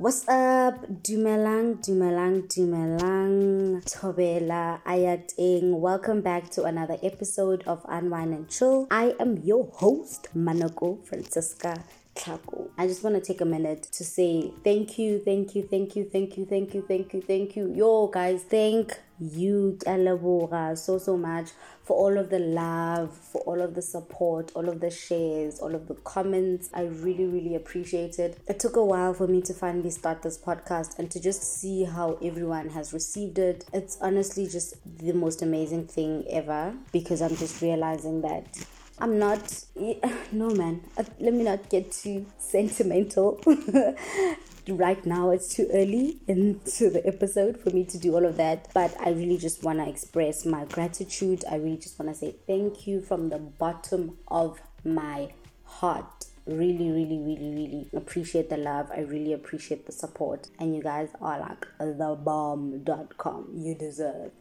What's up? Dumelang, Dumelang, Dumelang, Tobela, Ayating. Welcome back to another episode of Unwind and Chill. I am your host, Manoko Francisca Tlhako. I just want to take a minute to say thank you, thank you, thank you, thank you, thank you, thank you, thank you. Yo, guys, thank you, Kalabora, so, so much for all of the love, for all of the support, all of the shares, all of the comments. I really, really appreciate it. It took a while for me to finally start this podcast and to just see how everyone has received it. It's honestly just the most amazing thing ever because I'm just realizing that I'm not, no man, let me not get too sentimental. right now it's too early into the episode for me to do all of that but i really just want to express my gratitude. I really just want to say thank you from the bottom of my heart. Really really really really appreciate the love. I really appreciate the support. And you guys are like the bomb.com you deserve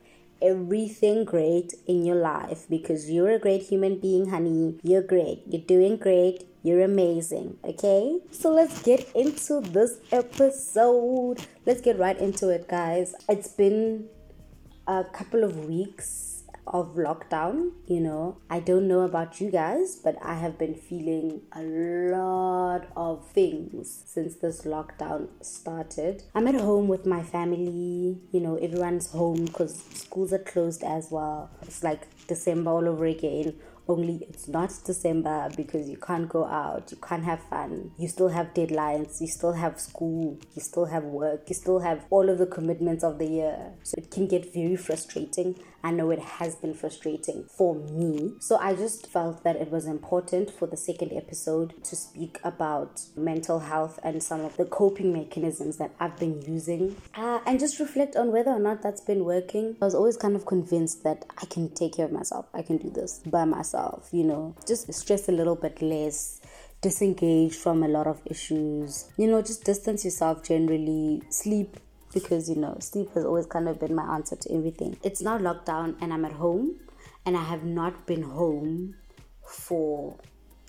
everything great in your life because you're a great human being, honey. You're great. You're doing great. You're amazing. Okay? So let's get into this episode. Let's get right into it, guys. It's been a couple of weeks of lockdown, you know. I don't know about you guys, but I have been feeling a lot of things since this lockdown started. I'm at home with my family, you know, everyone's home because schools are closed as well. It's like December all over again only it's not December because you can't go out, you can't have fun, you still have deadlines, you still have school, you still have work, you still have all of the commitments of the year. So it can get very frustrating. I know it has been frustrating for me. So I just felt that it was important for the second episode to speak about mental health and some of the coping mechanisms that I've been using uh, and just reflect on whether or not that's been working. I was always kind of convinced that I can take care of myself, I can do this by myself yourself, you know, just stress a little bit less, disengage from a lot of issues, you know, just distance yourself generally, sleep. Because you know, sleep has always kind of been my answer to everything. It's now lockdown and I'm at home, and I have not been home for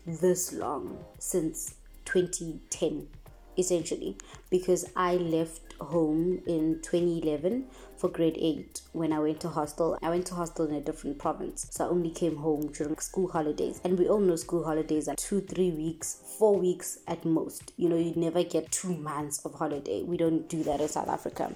this long since 2010 essentially because I left home in 2011 for grade 8 when I went to hostel. I went to hostel in a different province, so I only came home during school holidays. And we all know school holidays are two, three weeks, four weeks at most. You know, you never get two months of holiday. We don't do that in South Africa.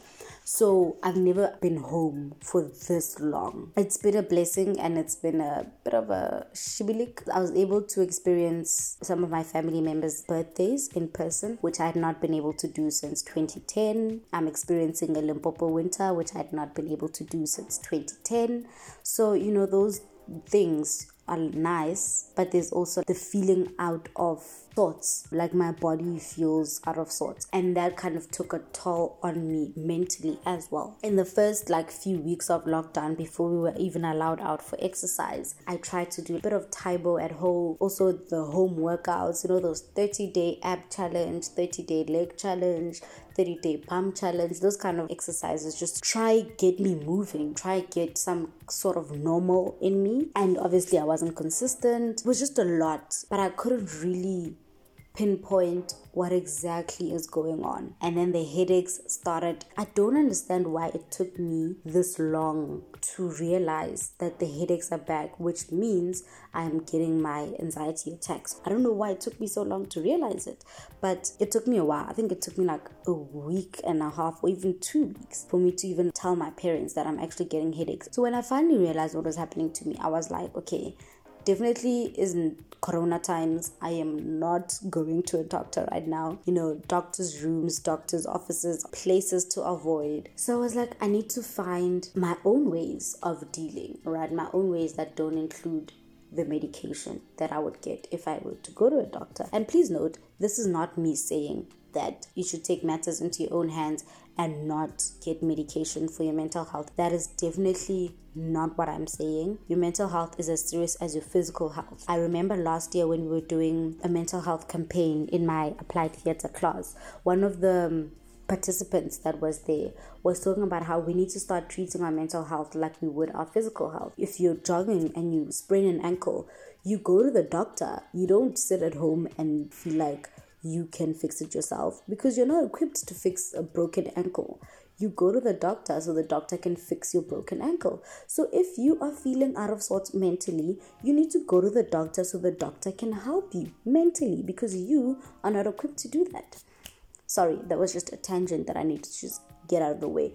So I've never been home for this long. It's been a blessing and it's been a bit of a shibilik. I was able to experience some of my family members' birthdays in person, which I had not been able to do since 2010. I'm experiencing a Limpopo winter, which I had not been able to do since 2010. So, you know, those things are nice, but there's also the feeling out of sorts, like my body feels out of sorts, and that kind of took a toll on me mentally as well. In the first like few weeks of lockdown, before we were even allowed out for exercise, I tried to do a bit of Tae Bo at home, also the home workouts, you know, those 30 day ab challenge, 30 day leg challenge, 30 day pump challenge, those kind of exercises. Just try get me moving, try get some sort of normal in me. And obviously, I wasn't consistent. It was just a lot, but I couldn't really pinpoint what exactly is going on. And then the headaches started. I don't understand why it took me this long to realize that the headaches are back, which means I'm getting my anxiety attacks. I don't know why it took me so long to realize it, but it took me a while. I think it took me like a week and a half or even two weeks for me to even tell my parents that I'm actually getting headaches. So when I finally realized what was happening to me, I was like, okay, definitely isn't corona times. I am not going to a doctor right now. You know doctors rooms doctors offices places to avoid. So i was like i need to find my own ways of dealing right? My own ways that don't include the medication that I would get if I were to go to a doctor. And please note, this is not me saying that you should take matters into your own hands and not get medication for your mental health. That is definitely not what I'm saying. Your mental health is as serious as your physical health. I remember last year when we were doing a mental health campaign in my applied theatre class, one of the um, participants that was there was talking about how we need to start treating our mental health like we would our physical health. If you're jogging and you sprain an ankle, you go to the doctor. You don't sit at home and feel like you can fix it yourself because you're not equipped to fix a broken ankle you go to the doctor so the doctor can fix your broken ankle. So if you are feeling out of sorts mentally, you need to go to the doctor so the doctor can help you mentally because you are not equipped to do that. Sorry, that was just a tangent that I need to just get out of the way.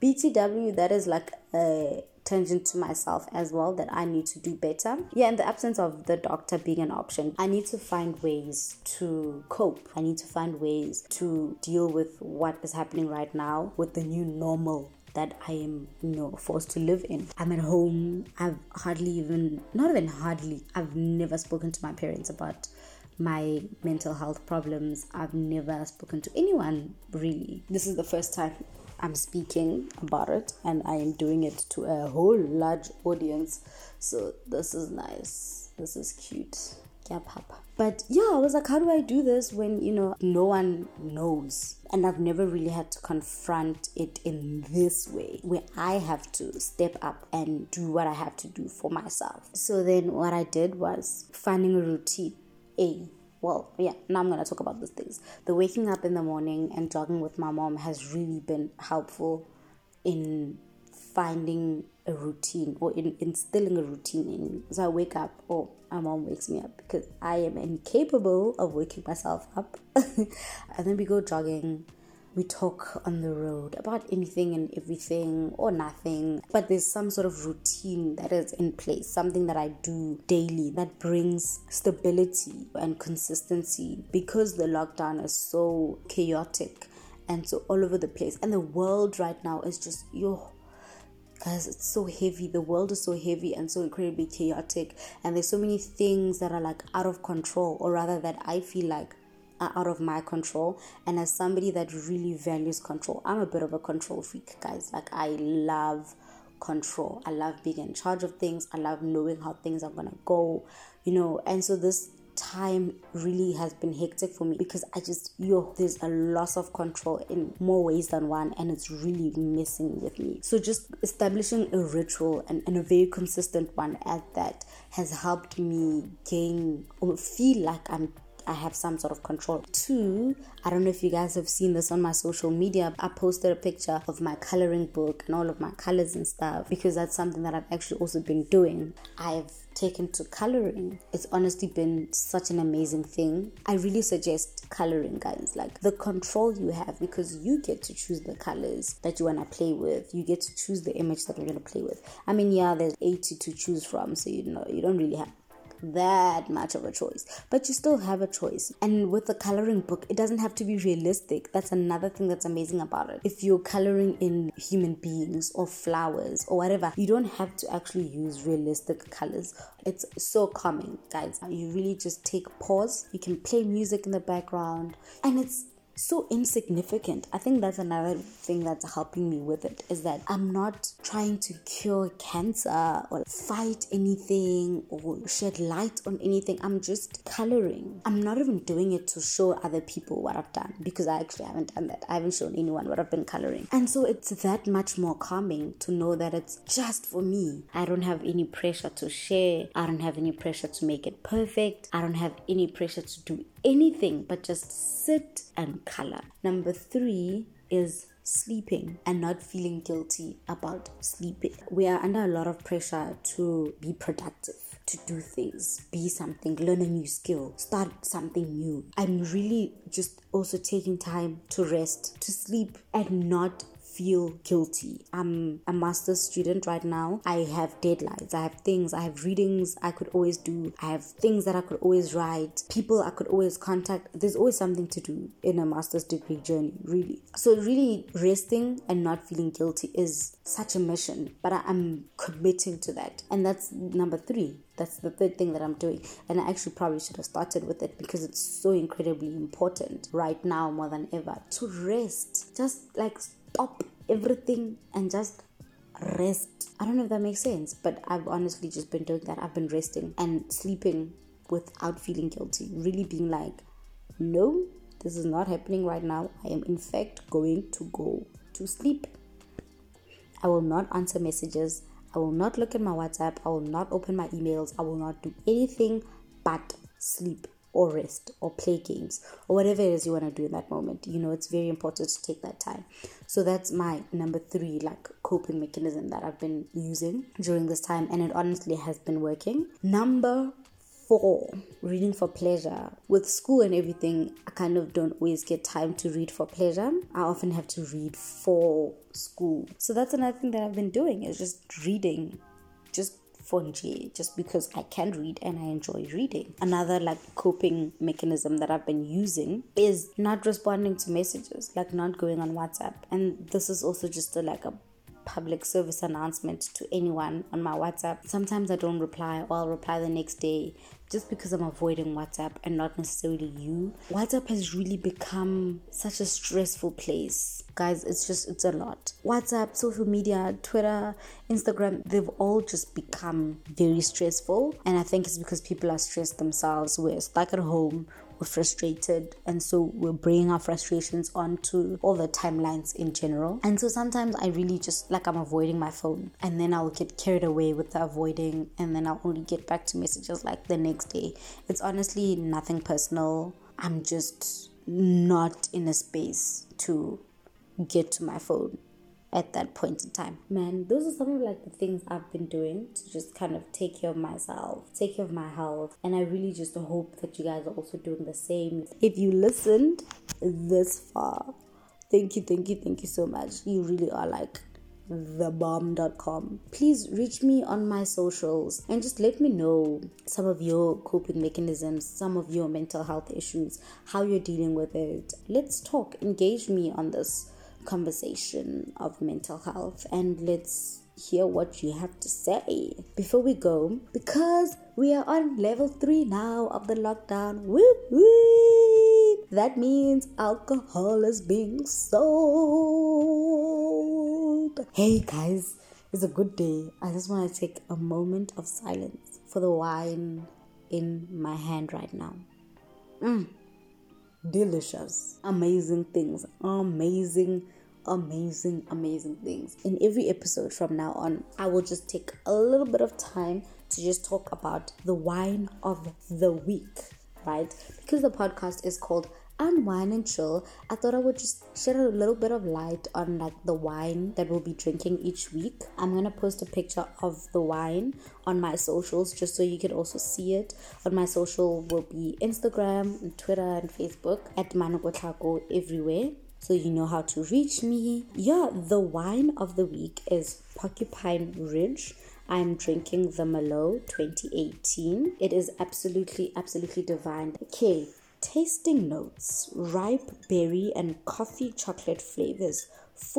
BTW, that is like a tangent to myself as well that I need to do better. Yeah, in the absence of the doctor being an option, I need to find ways to cope. I need to find ways to deal with what is happening right now with the new normal that I am, you know, forced to live in. I'm at home. I've hardly even, not even hardly, I've never spoken to my parents about my mental health problems. I've never spoken to anyone really. This is the first time I'm speaking about it and I am doing it to a whole large audience. So this is nice. This is cute. Yeah, papa. But yeah, I was like, how do I do this when you know no one knows? And I've never really had to confront it in this way where I have to step up and do what I have to do for myself. So then what I did was finding a routine. A well, yeah, now I'm going to talk about these things. The waking up in the morning and jogging with my mom has really been helpful in finding a routine or in instilling a routine in me. So I wake up, or my mom wakes me up because I am incapable of waking myself up. and then we go jogging we talk on the road about anything and everything or nothing, but there's some sort of routine that is in place, something that I do daily that brings stability and consistency because the lockdown is so chaotic and so all over the place. And the world right now is just, yo, guys it's so heavy the world is so heavy and so incredibly chaotic and there's so many things that are like out of control or rather that i feel like out of my control. And as somebody that really values control, I'm a bit of a control freak, guys. Like, I love control. I love being in charge of things. I love knowing how things are gonna go, you know. And so this time really has been hectic for me because I just yo there's a loss of control in more ways than one and it's really messing with me. So just establishing a ritual and, and a very consistent one at that has helped me gain or feel like I'm I have some sort of control. Two, I don't know if you guys have seen this on my social media. I posted a picture of my coloring book and all of my colors and stuff because that's something that I've actually also been doing. I've taken to coloring. It's honestly been such an amazing thing. I really suggest coloring, guys. Like the control you have because you get to choose the colors that you want to play with. You get to choose the image that you're going to play with. I mean, yeah, there's 80 to choose from, so you know, you don't really have that much of a choice, but you still have a choice. And with the coloring book, it doesn't have to be realistic. That's another thing that's amazing about it. If you're coloring in human beings or flowers or whatever, you don't have to actually use realistic colors. It's so calming, guys. You really just take pause. You can play music in the background, and it's so insignificant. I think that's another thing that's helping me with it is that I'm not trying to cure cancer or fight anything or shed light on anything. I'm just coloring. I'm not even doing it to show other people what I've done because I actually haven't done that. I haven't shown anyone what I've been coloring. And so it's that much more calming to know that it's just for me. I don't have any pressure to share. I don't have any pressure to make it perfect. I don't have any pressure to do anything but just sit and color. Number three is sleeping and not feeling guilty about sleeping. We are under a lot of pressure to be productive, to do things, be something, learn a new skill, start something new. I'm really just also taking time to rest, to sleep, and not feel guilty. I'm a master's student right now. I have deadlines, I have things, I have readings I could always do, I have things that I could always write, people I could always contact. There's always something to do in a master's degree journey, really. So, really, resting and not feeling guilty is such a mission, but I'm committing to that. And that's number three. That's the third thing that I'm doing. And I actually probably should have started with it because it's so incredibly important right now more than ever to rest. Just like stop everything and just rest. I don't know if that makes sense, but I've honestly just been doing that. I've been resting and sleeping without feeling guilty. Really being like, no, this is not happening right now. I am, in fact, going to go to sleep. I will not answer messages. I will not look at my WhatsApp. I will not open my emails. I will not do anything but sleep or rest or play games or whatever it is you want to do in that moment. You know, it's very important to take that time. So that's my number three, like coping mechanism that I've been using during this time, and it honestly has been working. Number four, reading for pleasure. With school and everything, I kind of don't always get time to read for pleasure. I often have to read for school. So that's another thing that I've been doing is just reading, just for J, just because I can read and I enjoy reading. Another like coping mechanism that I've been using is not responding to messages, like not going on WhatsApp. And this is also just a, like a public service announcement to anyone on my WhatsApp. Sometimes I don't reply or I'll reply the next day just because I'm avoiding WhatsApp and not necessarily you. WhatsApp has really become such a stressful place. Guys, it's just, it's a lot. WhatsApp, social media, Twitter, Instagram, they've all just become very stressful. And I think it's because people are stressed themselves. We're stuck at home, we're frustrated. And so we're bringing our frustrations onto all the timelines in general. And so sometimes i really just like i'm avoiding my phone. And then i'll get carried away with the avoiding. And then i'll only get back to messages like the next day. It's honestly nothing personal. I'm just not in a space to get to my phone at that point in time. Man, those are some of like the things I've been doing to just kind of take care of myself, take care of my health, and I really just hope that you guys are also doing the same. If you listened this far, thank you, thank you, thank you so much. You really are like thebomb.com. Please reach me on my socials and just let me know some of your coping mechanisms, some of your mental health issues, how you're dealing with it. Let's talk, engage me on this conversation of mental health and let's hear what you have to say. Before we go because we are on level 3 now of the lockdown that means alcohol is being sold. Hey guys it's a good day. I just want to take a moment of silence for the wine in my hand right now. Mm. Delicious, amazing things, amazing, amazing, amazing things. In every episode from now on, I will just take a little bit of time to just talk about the wine of the week, right? Because the podcast is called unwind and chill, I thought I would just shed a little bit of light on like the wine that we'll be drinking each week. I'm gonna post a picture of the wine on my socials just so you can also see it. On my social will be Instagram, and Twitter, and Facebook at ManokoTlhako everywhere. So you know how to reach me. Yeah, the wine of the week is Porcupine Ridge. I'm drinking the Merlot 2018. It is absolutely, absolutely divine. Okay, tasting notes ripe berry and coffee chocolate flavors